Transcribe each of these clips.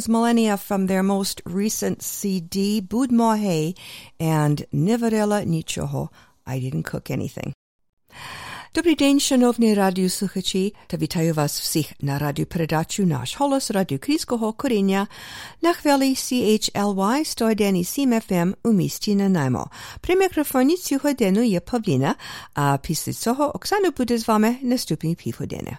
from Edmonton. That was Millennia from their most recent CD, Bud Mohe and Nivarela Nichoho. I didn't cook anything. Dobrý день, шановні радіослухачі, та вітаю вас всіх на радіопередачу «Наш голос» радіо Крійського коріння на хвилі CHLY 101,7 FM у місті Нанаймо. При мікрофоні цю годину є Павліна, а після цього Оксана буде з вами наступні півгодини.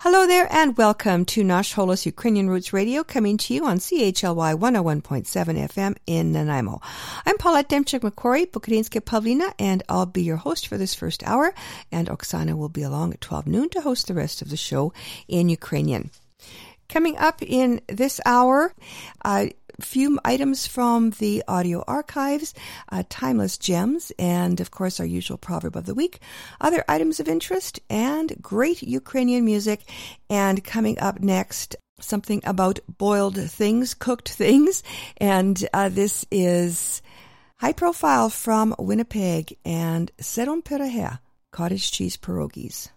Hello there and welcome to Nash Holos Ukrainian Roots Radio coming to you on CHLY 101.7 FM in Nanaimo. I'm Paulette Demchuk McQuarrie, Bukarinske Pavlina, and I'll be your host for this first hour, and Oksana will be along at 12 noon to host the rest of the show in Ukrainian. Coming up in this hour, uh, few items from the audio archives, uh, timeless gems, and of course our usual proverb of the week, other items of interest, and great Ukrainian music. And coming up next, something about boiled things, cooked things, and uh, this is high profile from Winnipeg and Serum Peraher, cottage cheese pierogies.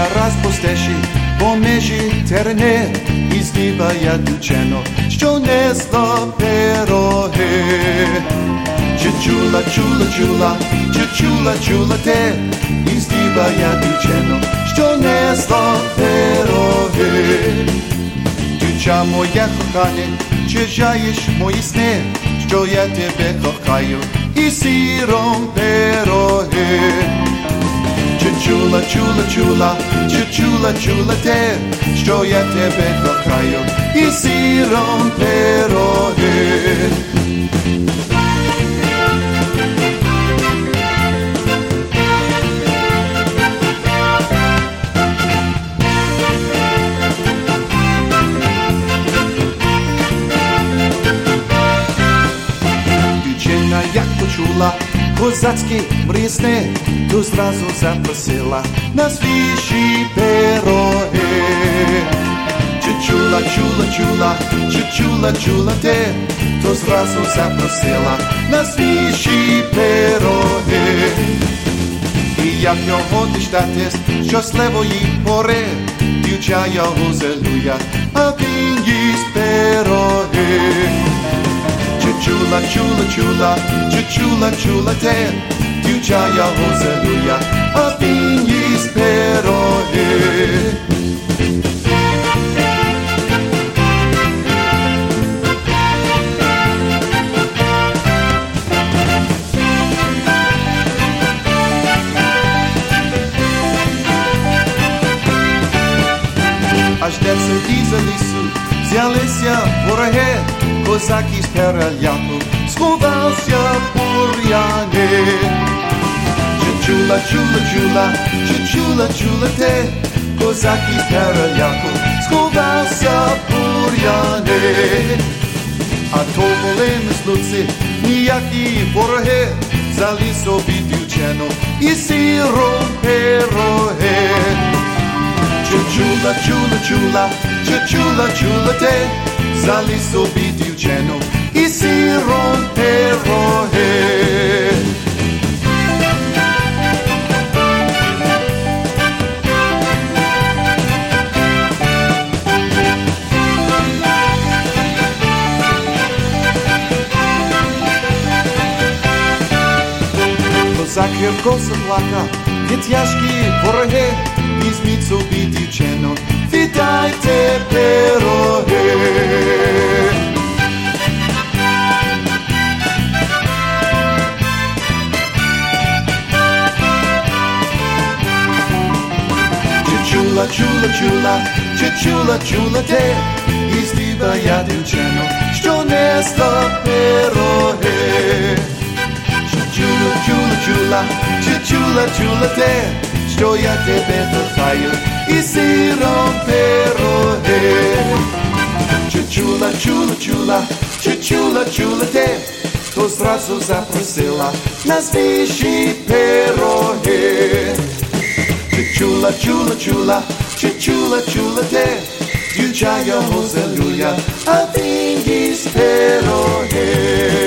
Я раз по стежі, по межі терне, і здибає дівчино, що несла пироги. Чи чула, чула, чула, чи чула, чула те, і здибає дівчино, що несла пироги. Дівча моя кохане, чи жаєш мої сни, що я тебе кохаю, і сіром пироги. Czula, czula, czula, czula, czula te. Stoję tebe do kraju i sirom pierogi Dziewczyna jak to czula козацькі мрісни, то зразу запросила на свіжі пироги. Чи чула, чула, чула, чи чула, чула те, то зразу запросила на свіжі пироги. І як його діждатись щасливої пори, дівча його зелуя, а він їсть пироги. Чула, чула, чула, чи чула, те, дівча його зелуя, а він їсть пироги. Аж де це за лісу, взялися вороги, козаки з переляку сховався бур'яни. Чи чула, чула, чула, чи чула, чула те, козаки з переляку сховався бур'яни. А то були мислуці, ніякі вороги, взяли собі дівчину і сіром пироги. Чи чула, чула, чула, чи чула, чула те, взяли собі дівчину і сіром пироги. Козак гірко заплакав, від тяжкі вороги, візьміть собі дівчину, віддайте пироги. чула, чула, чула, чи чула, чула те, і здіба я дівчину, що несла пироги. Чи чула, чула, чула, чи чула, чула те, stroja tebe dohajaju e sirom perohe. Čula, chulá chulá, chulá chulá čula te, to zrazu zaprosila nas viši perohe. Če chulá chulá, chulá chulá čula, čula te, Jučaja hozeljuja, a vingi perohe.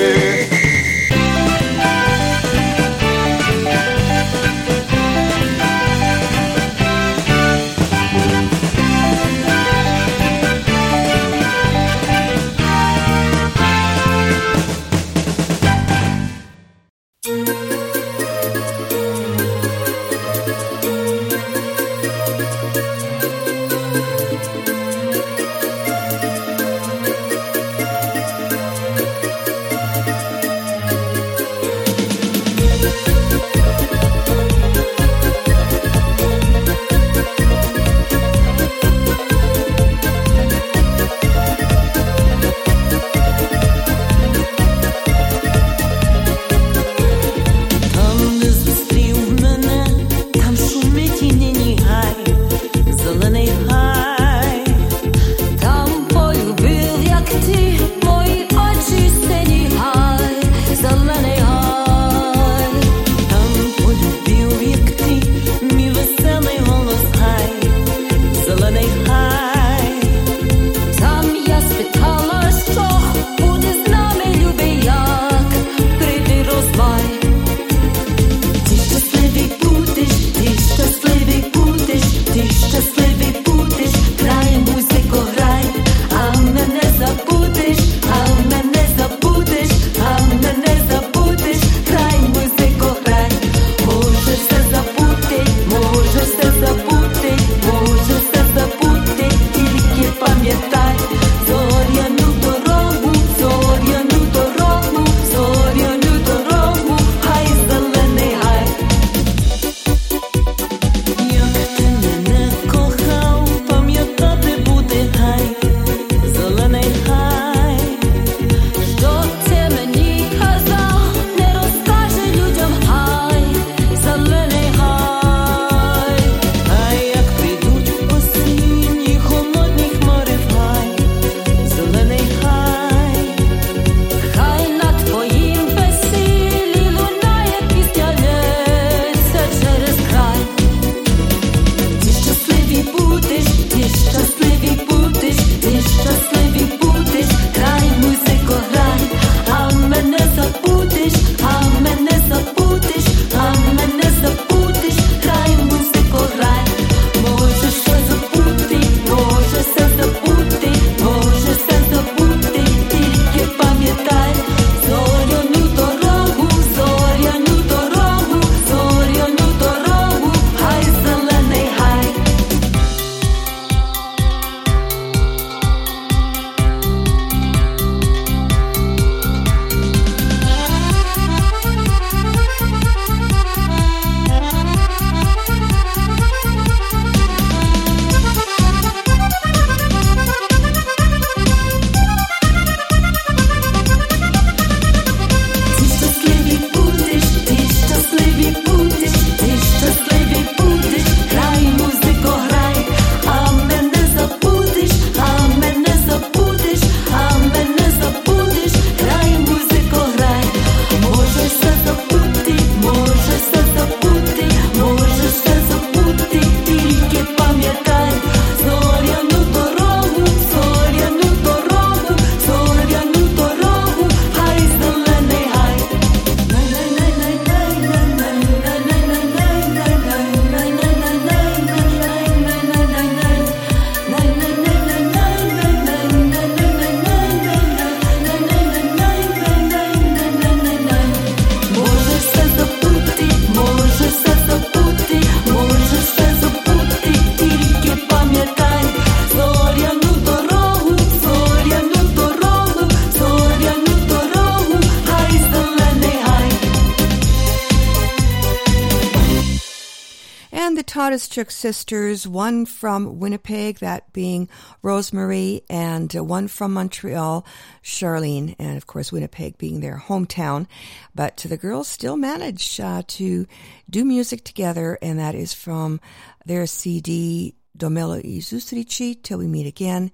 Sisters, one from Winnipeg, that being Rosemary, and uh, one from Montreal, Charlene, and of course Winnipeg being their hometown. But the girls still manage uh, to do music together, and that is from their CD Domelo i Zustrici, Till We Meet Again,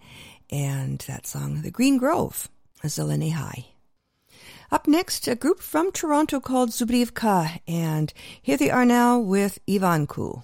and that song, The Green Grove, Zelene High. Up next, a group from Toronto called Zubrivka, and here they are now with Ivanku.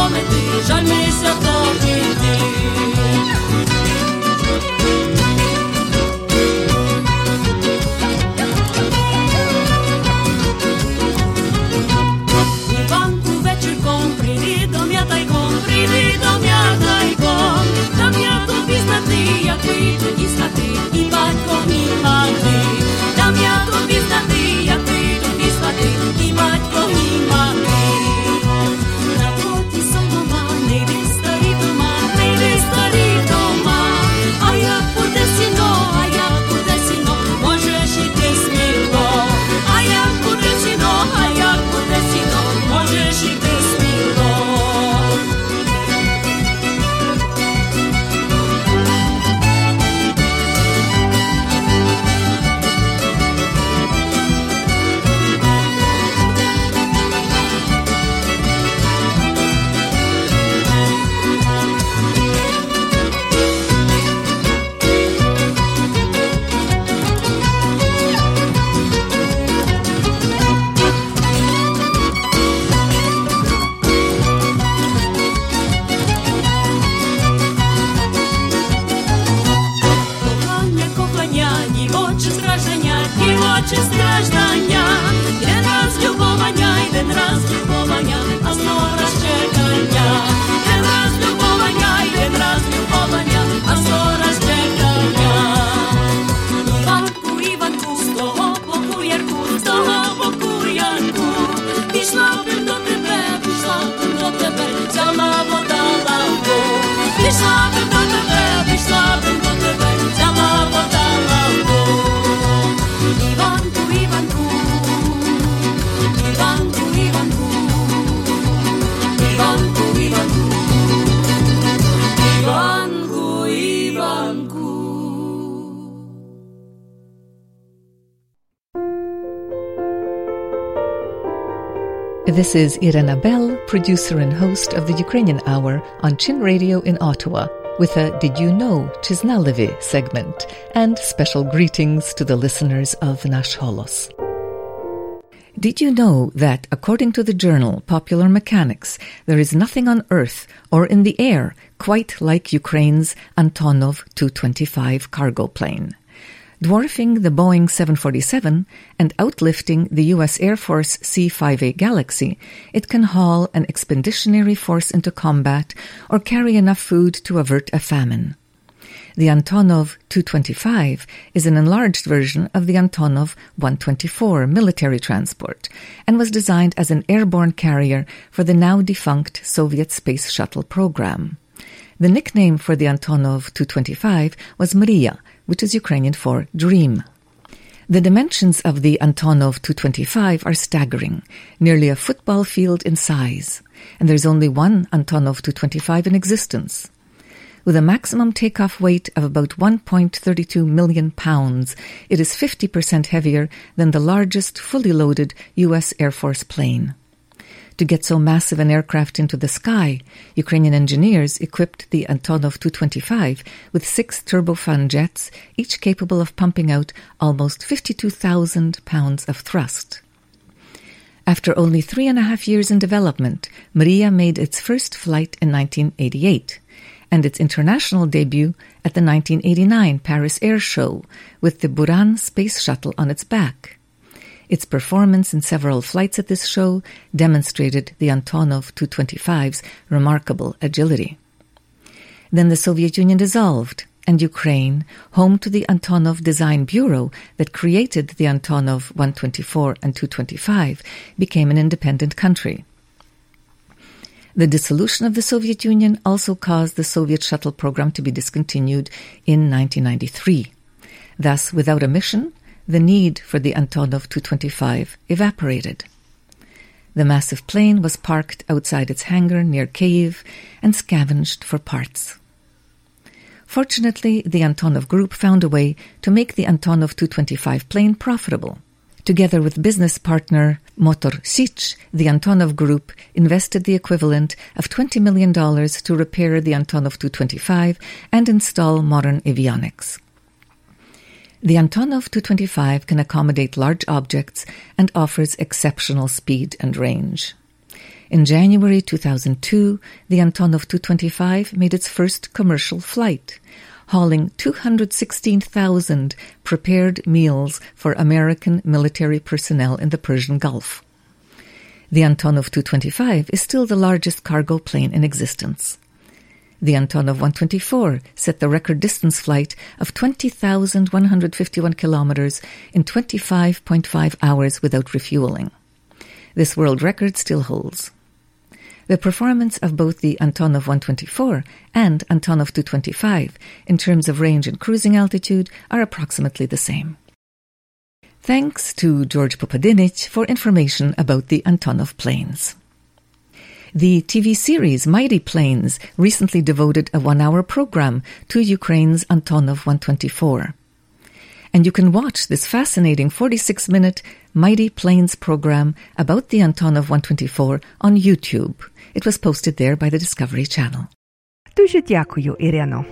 promettez jamais certains This is Irena Bell, producer and host of the Ukrainian Hour on Chin Radio in Ottawa, with a Did You Know Chiznalevi segment and special greetings to the listeners of Nash Holos. Did you know that, according to the journal Popular Mechanics, there is nothing on Earth or in the air quite like Ukraine's Antonov 225 cargo plane? Dwarfing the Boeing 747 and outlifting the U.S. Air Force C-5A Galaxy, it can haul an expeditionary force into combat or carry enough food to avert a famine. The Antonov 225 is an enlarged version of the Antonov 124 military transport and was designed as an airborne carrier for the now defunct Soviet space shuttle program. The nickname for the Antonov 225 was Mriya, which is Ukrainian for dream. The dimensions of the Antonov 225 are staggering, nearly a football field in size, and there's only one Antonov 225 in existence. With a maximum takeoff weight of about 1.32 million pounds, it is 50% heavier than the largest fully loaded U.S. Air Force plane. To get so massive an aircraft into the sky, Ukrainian engineers equipped the Antonov 225 with six turbofan jets, each capable of pumping out almost 52,000 pounds of thrust. After only three and a half years in development, Mriya made its first flight in 1988 and its international debut at the 1989 Paris Air Show with the Buran space shuttle on its back. Its performance in several flights at this show demonstrated the Antonov 225's remarkable agility. Then the Soviet Union dissolved, and Ukraine, home to the Antonov Design Bureau that created the Antonov 124 and 225, became an independent country. The dissolution of the Soviet Union also caused the Soviet shuttle program to be discontinued in 1993. Thus, without a mission, the need for the Antonov 225 evaporated. The massive plane was parked outside its hangar near Kiev and scavenged for parts. Fortunately, the Antonov Group found a way to make the Antonov 225 plane profitable. Together with business partner Motor Sich, the Antonov Group invested the equivalent of $20 million to repair the Antonov 225 and install modern avionics. The Antonov 225 can accommodate large objects and offers exceptional speed and range. In January 2002, the Antonov 225 made its first commercial flight, hauling 216,000 prepared meals for American military personnel in the Persian Gulf. The Antonov Tu-25 is still the largest cargo plane in existence. The Antonov 124 set the record distance flight of 20,151 kilometers in 25.5 hours without refueling. This world record still holds. The performance of both the Antonov 124 and Antonov 225 in terms of range and cruising altitude are approximately the same. Thanks to George Popadinich for information about the Antonov planes. The TV series Mighty Planes recently devoted a one hour program to Ukraine's Antonov 124. And you can watch this fascinating 46 minute Mighty Planes program about the Antonov 124 on YouTube. It was posted there by the Discovery Channel. Дуже дякую, Ірино.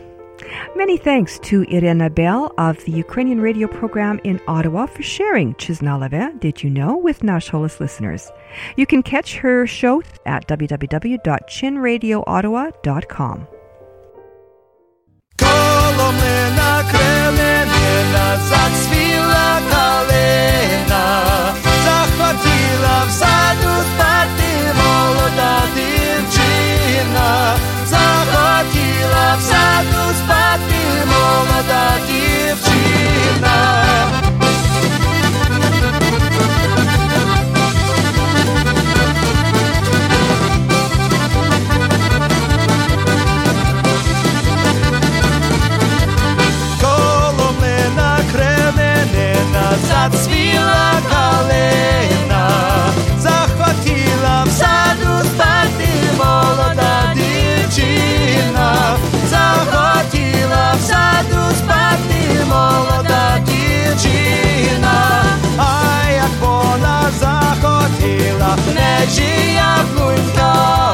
Many thanks to Irena Bell of the Ukrainian radio program in Ottawa for sharing Chiznaleve Did You Know with Nash Holos listeners. You can catch her show at www.chinradioottawa.com. Захватила в саду спати молода дівчина, захотіла в саду спати energia fluindo.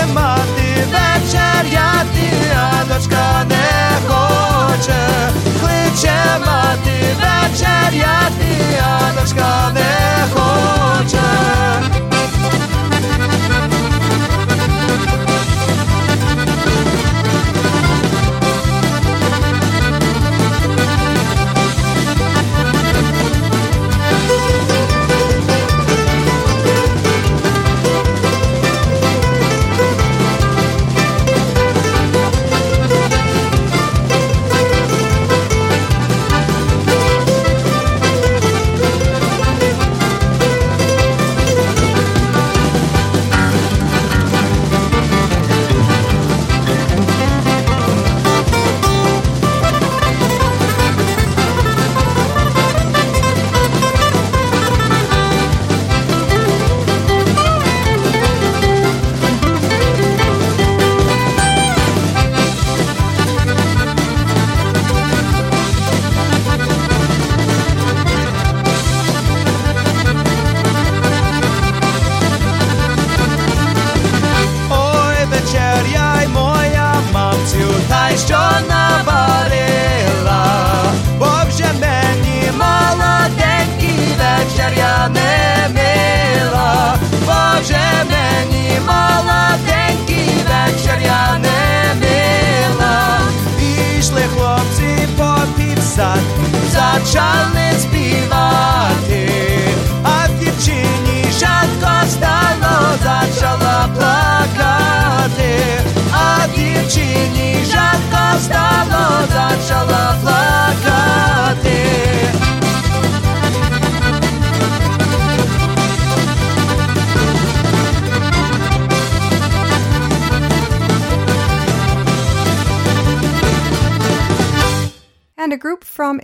σινεμά τη βεξέρια τη άδωσκα δε χώτσε Κλείτσε μα τη βεξέρια τη άδωσκα δε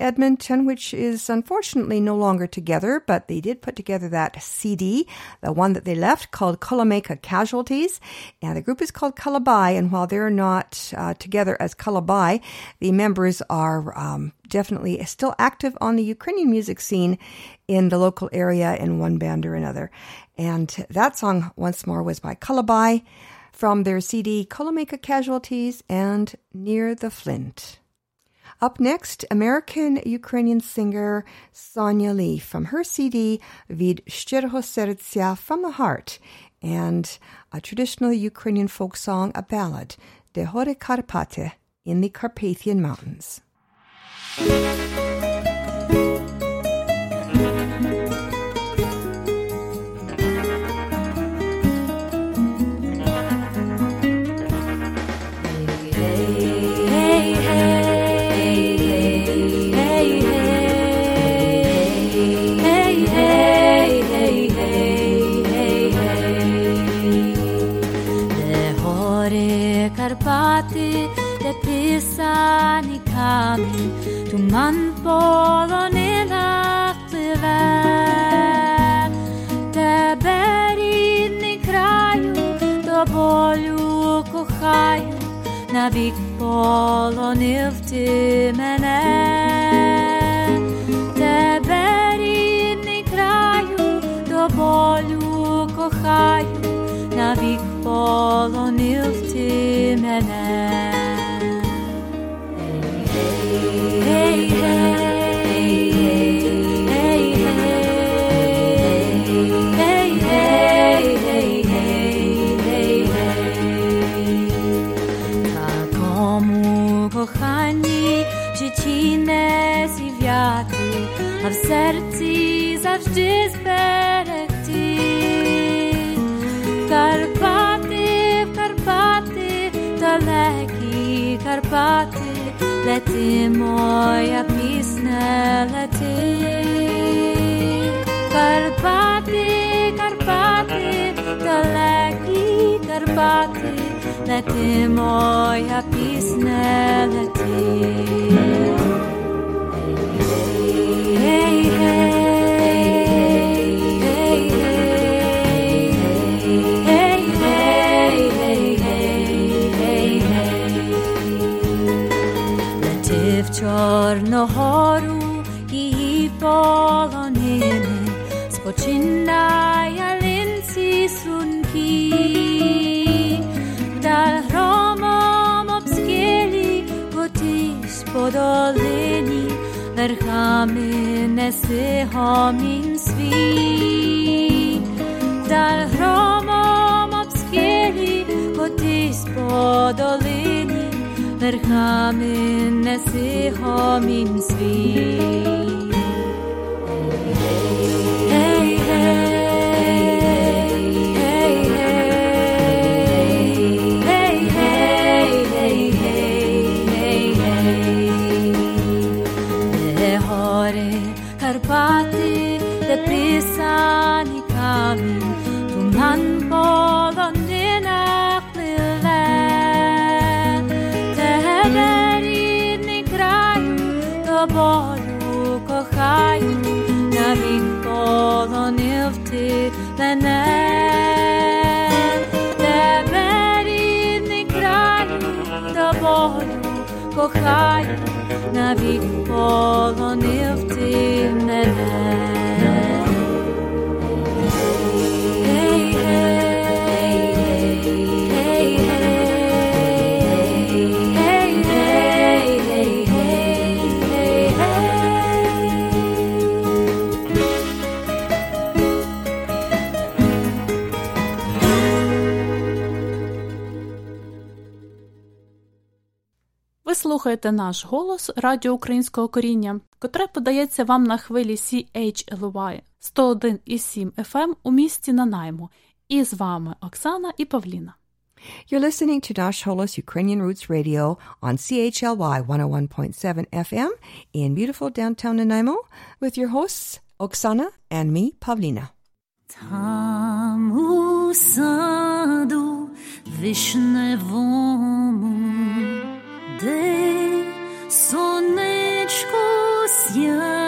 Edmonton, which is unfortunately no longer together, but they did put together that CD, the one that they left called Kulameka Casualties. And the group is called Kalabai. And while they're not uh, together as Kalabai, the members are um, definitely still active on the Ukrainian music scene in the local area in one band or another. And that song, once more, was by Kalabai from their CD Kulameka Casualties and Near the Flint. Up next, American Ukrainian singer Sonia Lee from her CD Vid Szczerego Sercya from the Heart and a traditional Ukrainian folk song, a ballad, De Hore Karpate in the Carpathian Mountains. 산이 가면 두만 뻗어낸 앞들에 Теберідний краю до болю кохаю навік полонив ти мене Тебе рідний краю до болю кохаю навік полонив ти мене w sercu zawsze moja pisna lety. Karpaty, Karpaty, daleki Karpaty, lety moja pisna lety. Чорногору її полонини, спочинає линці сунки, вдаль громом обскелі котись по долині, верхами неси гомін свій, вдаль громом обскелі котись по долині, verchamin es homin im слухаєте наш голос Радіо Українського коріння, котре подається вам на хвилі CHLY 101,7 FM у місті Нанаймо. І з вами Оксана і Павліна. You're listening to Nash Holos Ukrainian Roots Radio on CHLY 101.7 FM in beautiful downtown Nanaimo with your hosts, Oksana and me, Pavlina. Там у саду вишневому, Іди, сонечко сяй.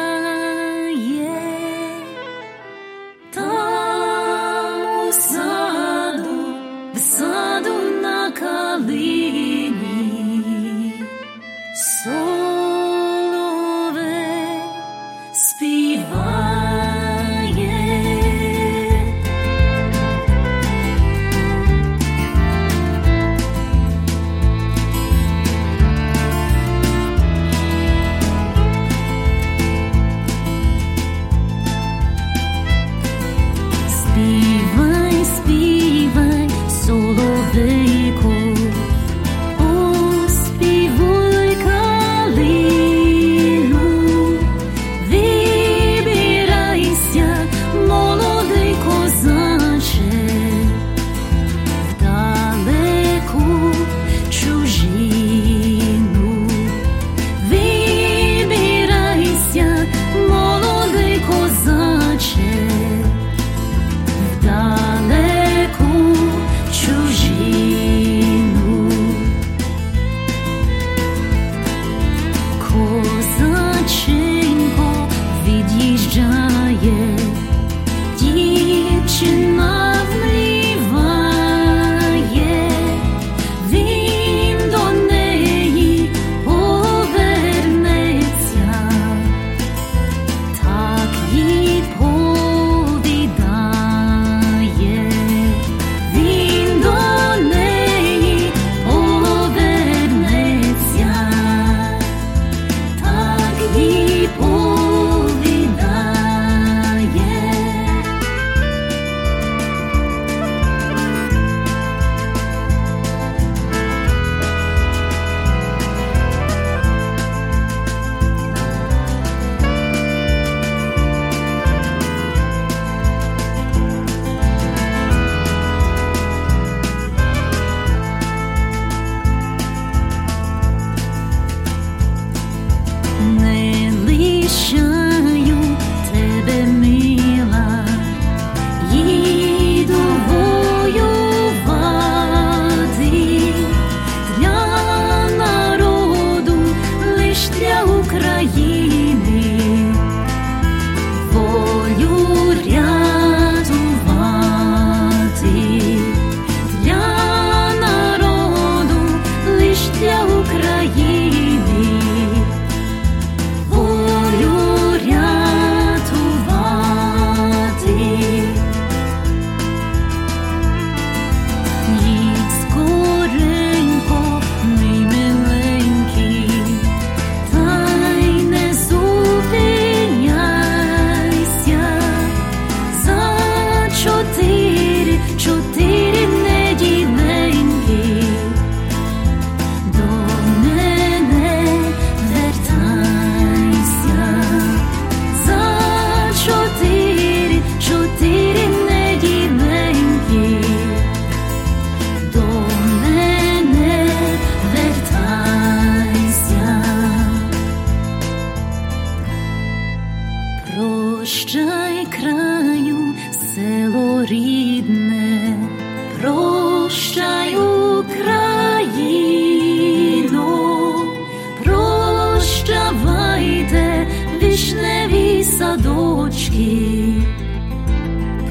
мої,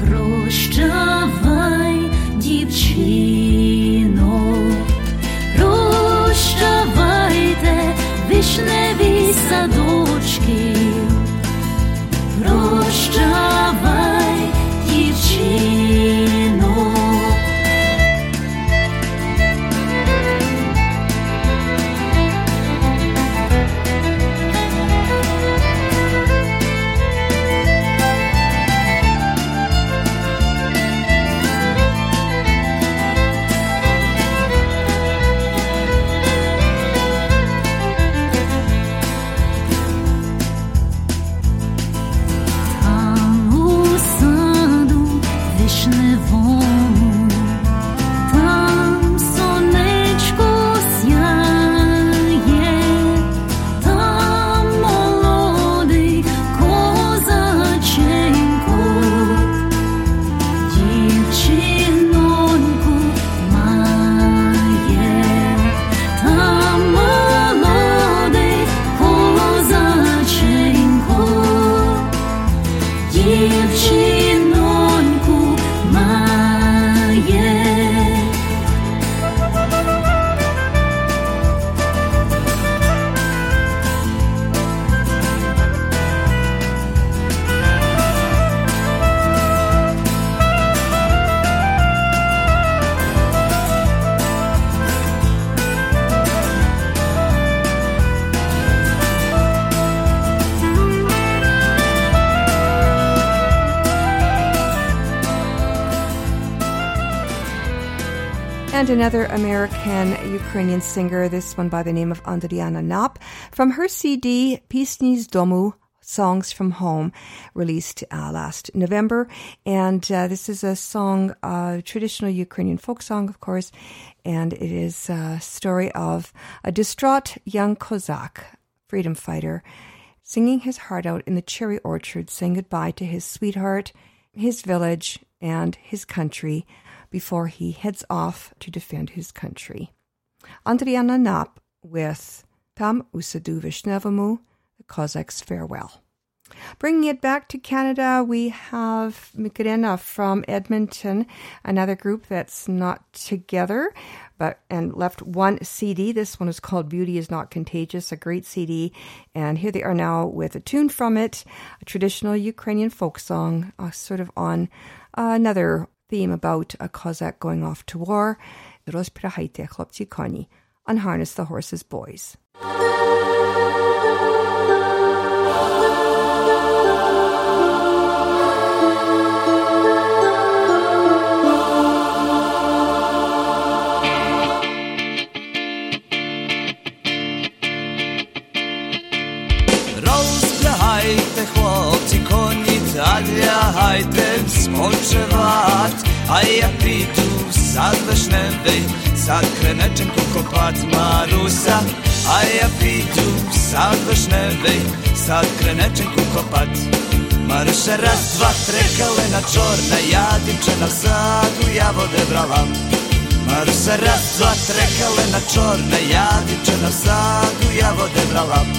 прощавай, дівчино, прощавайте, вишневий садок. And another American Ukrainian singer, this one by the name of Andriana Nap, from her CD Pisni z Domu, Songs from Home, released uh, last November. And uh, this is a song, a traditional Ukrainian folk song, of course, and it is a story of a distraught young Cossack, freedom fighter, singing his heart out in the cherry orchard, saying goodbye to his sweetheart, his village, and his country before he heads off to defend his country. Andriana Nap with Tam Usadu Vishnevamu, the Cossacks' Farewell. Bringing it back to Canada, we have Migrena from Edmonton, another group that's not together, but and left one CD. This one is called Beauty is Not Contagious, a great CD. And here they are now with a tune from it, a traditional Ukrainian folk song, uh, sort of on another theme about a Cossack going off to war, Rozprahajte chlopci koni, unharness the horses, boys. коні, та лягайте спочивать, а я піду в сад вишневий, сад криниченьку копать Маруся, а я піду в сад вишневий, сад криниченьку копать. Маруся, раз, два, три, калина чорна, я дівчина в саду, я води брала. Маруся, раз, два, три, калина чорна, я дівчина в саду, я води брала. Ковпав,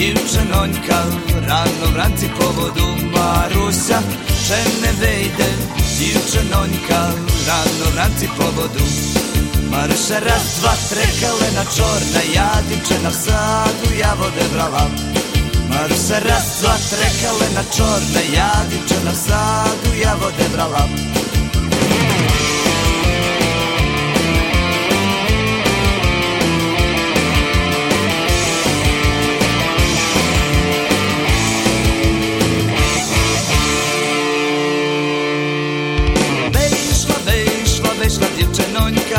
дівчинонька рано вранці по воду Маруся, чи не вийде дівчинонька рано вранці по воду. Маруся, раз, два, три, калина чорна, я дівчина в саду, я води брала. Маруся, раз, два, три, калина чорна, я дівчина в саду,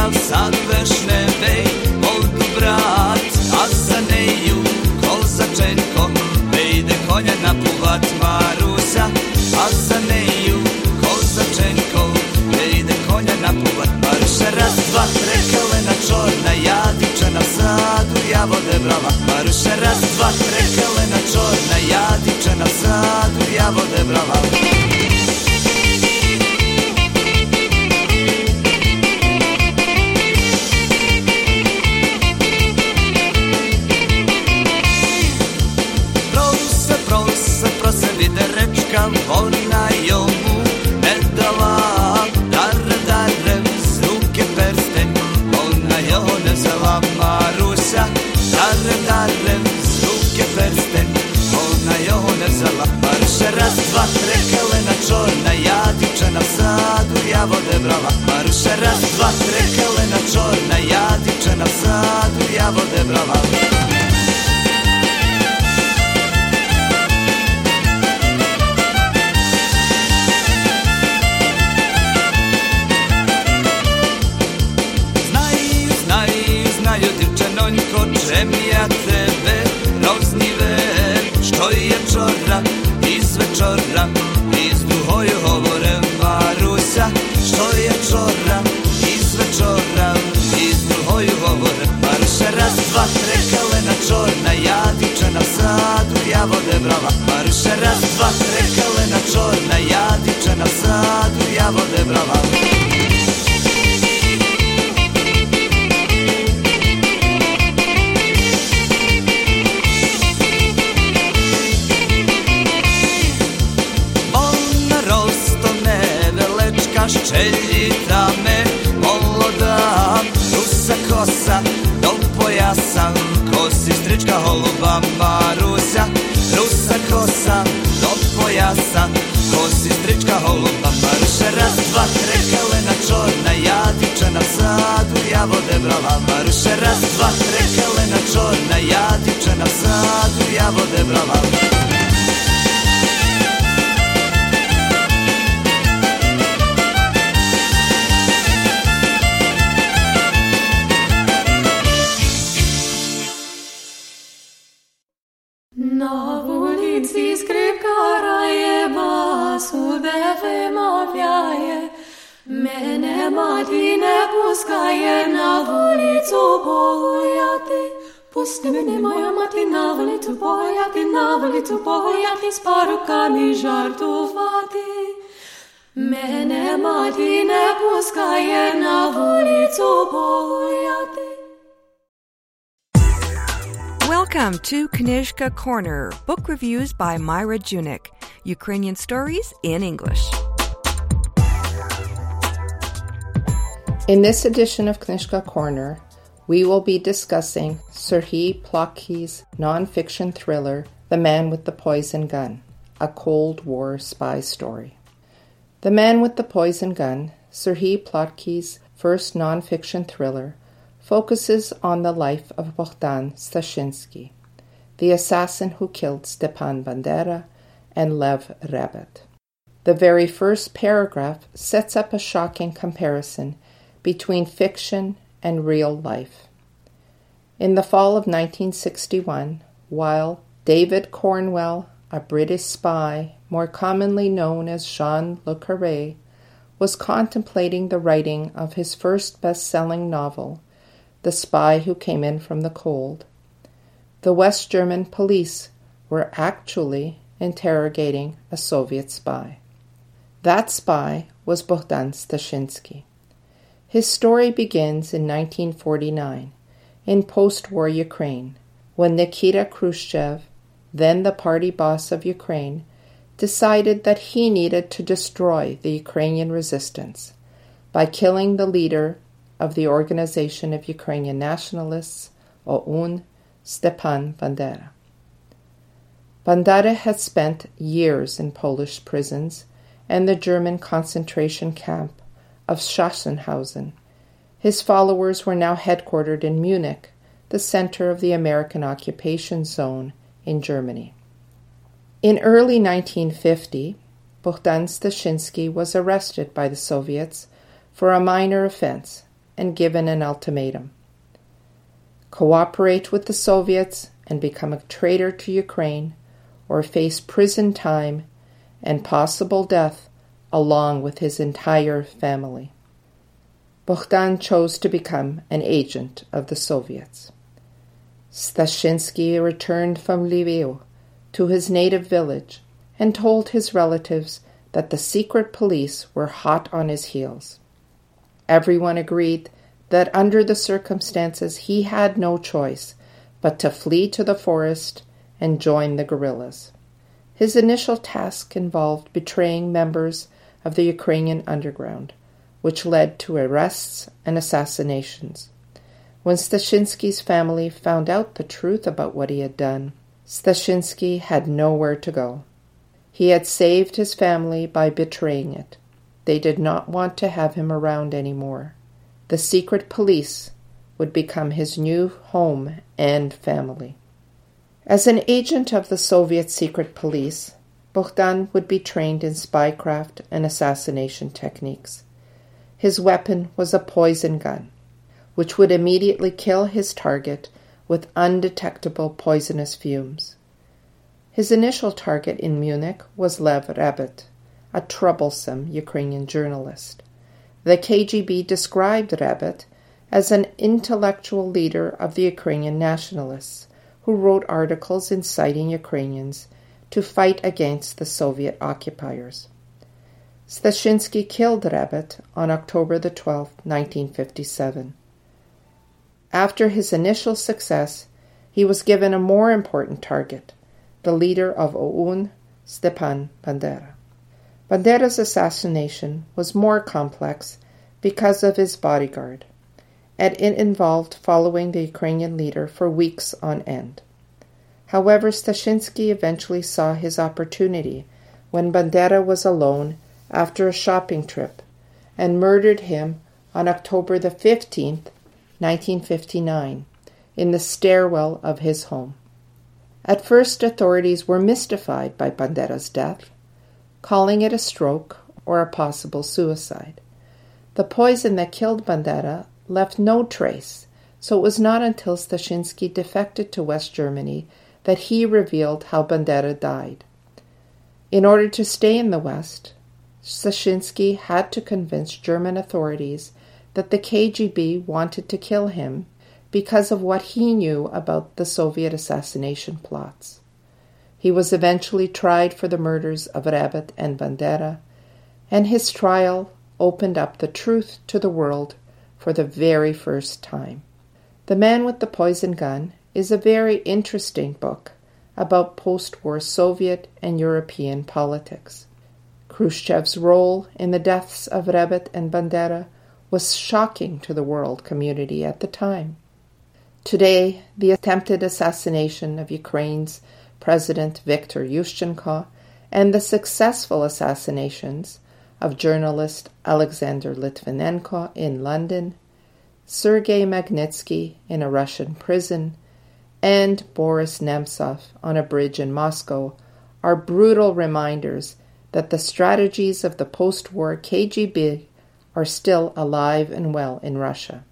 дівчинонька в сад вишневий, молоду брат, а за нею козаченько, вийде коня напувати Маруся, а за нею козаченько, вийде коня напувати Маруся, раз, два, три, калина чорна, я дівчина в саду, я води брала. Маруся, раз, два, три, калина чорна, я дівчина в саду, я води брала. Просе, відеречка, вона йому не дала. Даре, даре, з руки перстень, вона його Маруся. Даре, даре, з руки перстень, вона його раз, два, три, калина чорна, я дівчина в саду, я води брала. Раз, два, три, калина чорна, я дівчина в саду, я води брала. я води брала. Маруся, раз, два, три, калина чорна, я дівчина в саду, я води брала. Вона ростом невеличка, ще літами молода, руса коса до kosa do pojasa Ko si strička holupa Maršera dva, tre helena čorna Jadiče na sadu javode brala Maršera dva, tre helena čorna Jadiče na sadu javode brala Pusti moja mati na ulicu bojaty, na ulicu bojaty, z parukami żartowaty. Mene mati nie puszczaje na ulicu bojaty. Welcome to Knizhka Corner, book reviews by Myra Junyk, Ukrainian stories in English. In this edition of Knizhka Corner, we will be discussing Serhii Plokhy's nonfiction thriller, The Man with the Poison Gun, a Cold War spy story. The Man with the Poison Gun, Serhii Plokhy's first nonfiction thriller, focuses on the life of Bogdan Stashinsky, the assassin who killed Stepan Bandera and Lev Rebet. The very first paragraph sets up a shocking comparison between fiction and real life. In the fall of 1961, while David Cornwell, a British spy, more commonly known as Jean Le Carre, was contemplating the writing of his first best selling novel, The Spy Who Came In From the Cold, the West German police were actually interrogating a Soviet spy. That spy was Bogdan Stashinsky. His story begins in 1949 in post war Ukraine when Nikita Khrushchev, then the party boss of Ukraine, decided that he needed to destroy the Ukrainian resistance by killing the leader of the Organization of Ukrainian Nationalists, OUN, Stepan Bandera. Bandera had spent years in Polish prisons and the German concentration camp of Sachsenhausen. His followers were now headquartered in Munich, the center of the American occupation zone in Germany. In early 1950, Bogdan Stashinsky was arrested by the Soviets for a minor offense and given an ultimatum cooperate with the Soviets and become a traitor to Ukraine, or face prison time and possible death along with his entire family. Bogdan chose to become an agent of the Soviets. Stashinsky returned from Lviv to his native village and told his relatives that the secret police were hot on his heels. Everyone agreed that under the circumstances he had no choice but to flee to the forest and join the guerrillas. His initial task involved betraying members of the Ukrainian underground, which led to arrests and assassinations. When Stashinsky's family found out the truth about what he had done, Stashinsky had nowhere to go. He had saved his family by betraying it. They did not want to have him around anymore. The secret police would become his new home and family. As an agent of the Soviet secret police, Bogdan would be trained in spycraft and assassination techniques. His weapon was a poison gun, which would immediately kill his target with undetectable poisonous fumes. His initial target in Munich was Lev Rebet, a troublesome Ukrainian journalist. The KGB described Rebet as an intellectual leader of the Ukrainian nationalists who wrote articles inciting Ukrainians to fight against the Soviet occupiers. Stashinsky killed Rebet on October the 12th, 1957. After his initial success, he was given a more important target, the leader of OUN, Stepan Bandera. Bandera's assassination was more complex because of his bodyguard, and it involved following the Ukrainian leader for weeks on end. However, Stashinsky eventually saw his opportunity when Bandera was alone after a shopping trip and murdered him on October the 15th, 1959, in the stairwell of his home. At first, authorities were mystified by Bandera's death, calling it a stroke or a possible suicide. The poison that killed Bandera left no trace, so it was not until Stashinsky defected to West Germany that he revealed how Bandera died. In order to stay in the West, Stashinsky had to convince German authorities that the KGB wanted to kill him because of what he knew about the Soviet assassination plots. He was eventually tried for the murders of Rebet and Bandera, and his trial opened up the truth to the world for the very first time. The Man with the Poison Gun is a very interesting book about post war Soviet and European politics. Khrushchev's role in the deaths of Rebet and Bandera was shocking to the world community at the time. Today, the attempted assassination of Ukraine's President Viktor Yushchenko and the successful assassinations of journalist Alexander Litvinenko in London, Sergei Magnitsky in a Russian prison, and Boris Nemtsov on a bridge in Moscow are brutal reminders that the strategies of the post war KGB are still alive and well in Russia.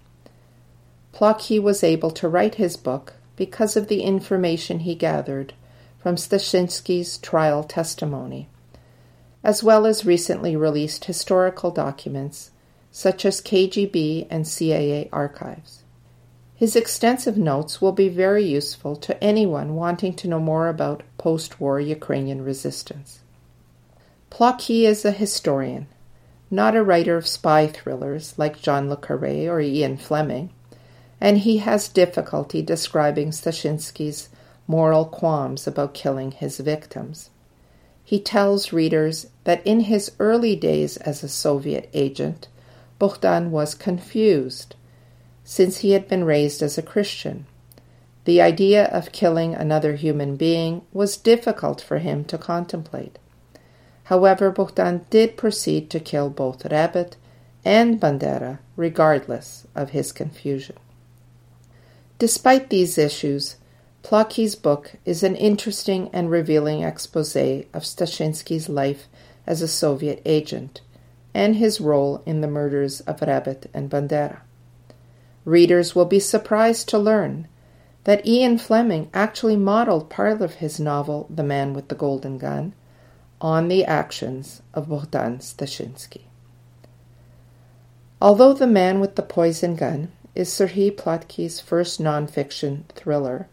Plokhy was able to write his book because of the information he gathered from Stashinsky's trial testimony, as well as recently released historical documents such as KGB and CIA archives. His extensive notes will be very useful to anyone wanting to know more about post war Ukrainian resistance. Plokhy is a historian, not a writer of spy thrillers like John Le Carre or Ian Fleming and he has difficulty describing Stashinsky's moral qualms about killing his victims. He tells readers that in his early days as a Soviet agent, Bogdan was confused, since he had been raised as a Christian. The idea of killing another human being was difficult for him to contemplate. However, Bogdan did proceed to kill both Rebet and Bandera, regardless of his confusion. Despite these issues, Plokhy's book is an interesting and revealing expose of Stashinsky's life as a Soviet agent and his role in the murders of Rebet and Bandera. Readers will be surprised to learn that Ian Fleming actually modeled part of his novel, The Man with the Golden Gun, on the actions of Bogdan Stashinsky. Although The Man with the Poison Gun is Serhii Plokhy's first nonfiction thriller.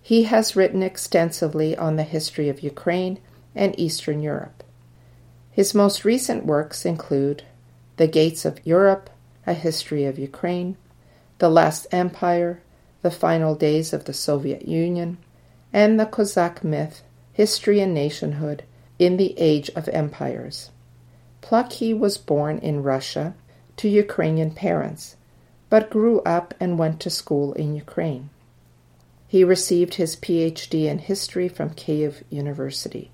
He has written extensively on the history of Ukraine and Eastern Europe. His most recent works include The Gates of Europe, A History of Ukraine, The Last Empire, The Final Days of the Soviet Union, and The Cossack Myth, History and Nationhood in the Age of Empires. Plokhy was born in Russia to Ukrainian parents but grew up and went to school in Ukraine. He received his PhD in history from Kiev University.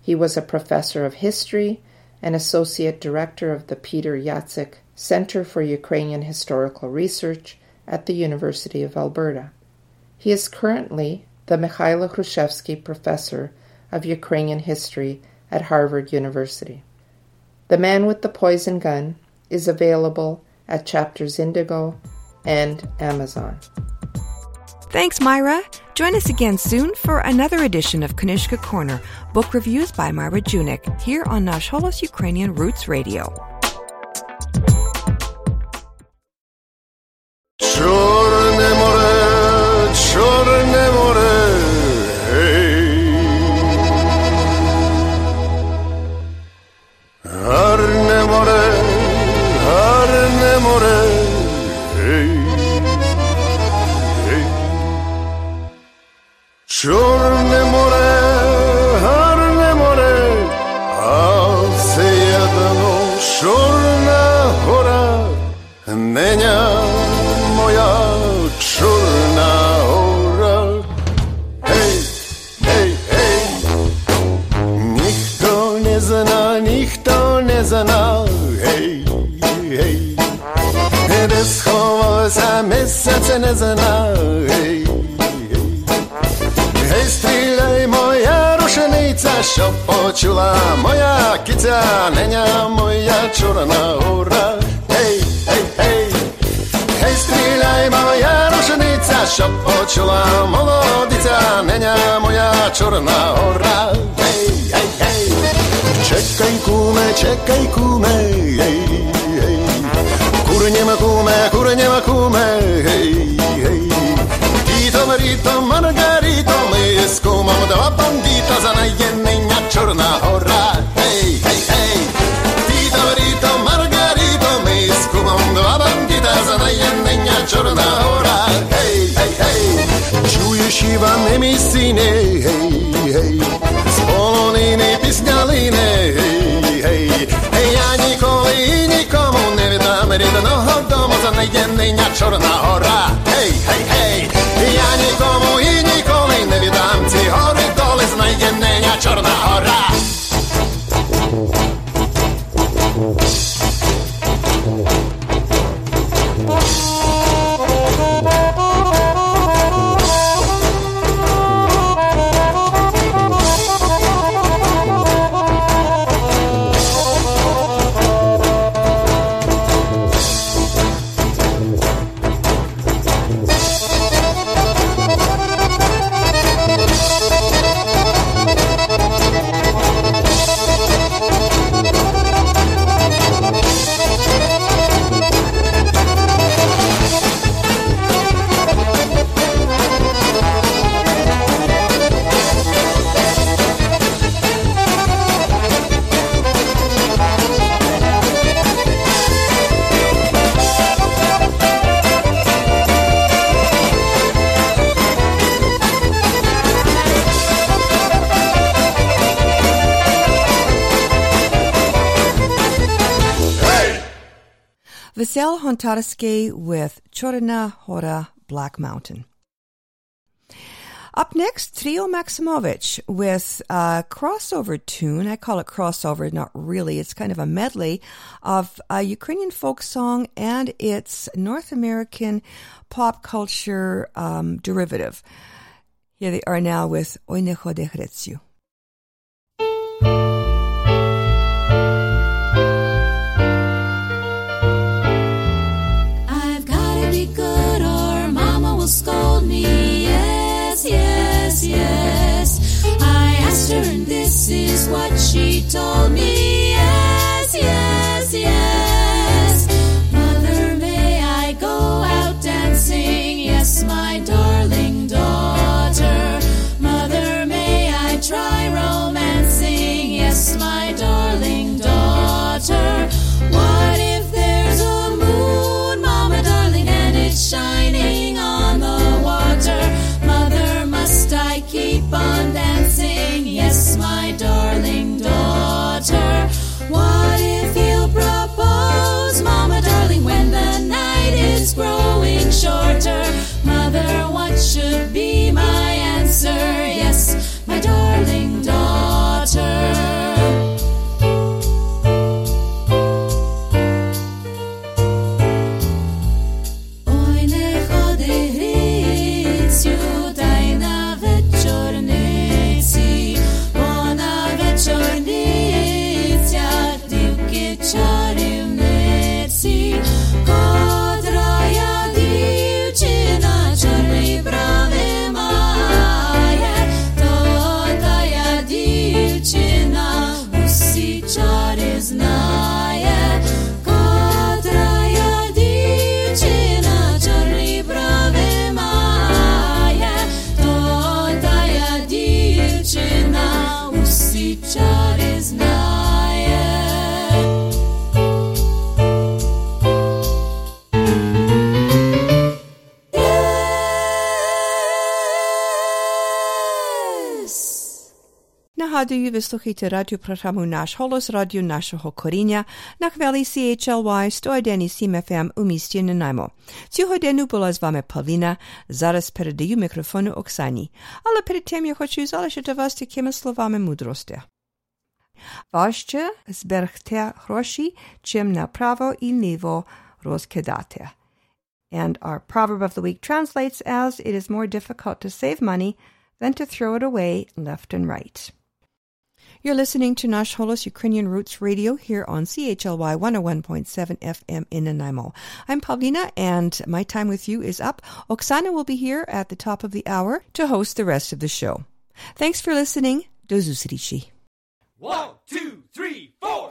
He was a professor of history and associate director of the Peter Jacyk Center for Ukrainian Historical Research at the University of Alberta. He is currently the Mykhailo Hrushevsky Professor of Ukrainian History at Harvard University. The Man with the Poison Gun is available at Chapters Indigo and Amazon. Thanks, Myra. Join us again soon for another edition of Knižka Corner, book reviews by Myra Junyk, here on Nash Holos Ukrainian Roots Radio. Vasil with Chorna Hora Black Mountain. Up next, Trio Maximovich with a crossover tune. I call it crossover, not really. It's kind of a medley of a Ukrainian folk song and its North American pop culture um, derivative. Here they are now with Oi ne Нагадую, ви слухаєте радіопрограму «Наш голос» радіо нашого коріння на хвилі CHLY 101,7 FM у місті Нанаймо. Цю годину була з вами Павліна. Зараз передаю мікрофону Оксані. Але перед тим я хочу залишити вас такими словами мудрості. Важче зберегти гроші, чим направо і ліво rozkidate. And our proverb of the week translates as it is more difficult to save money than to throw it away left and right. You're listening to Nash Holos Ukrainian Roots Radio here on CHLY 101.7 FM in Nanaimo. I'm Pavlina, and my time with you is up. Oksana will be here at the top of the hour to host the rest of the show. Thanks for listening. Do. One, two, three, four.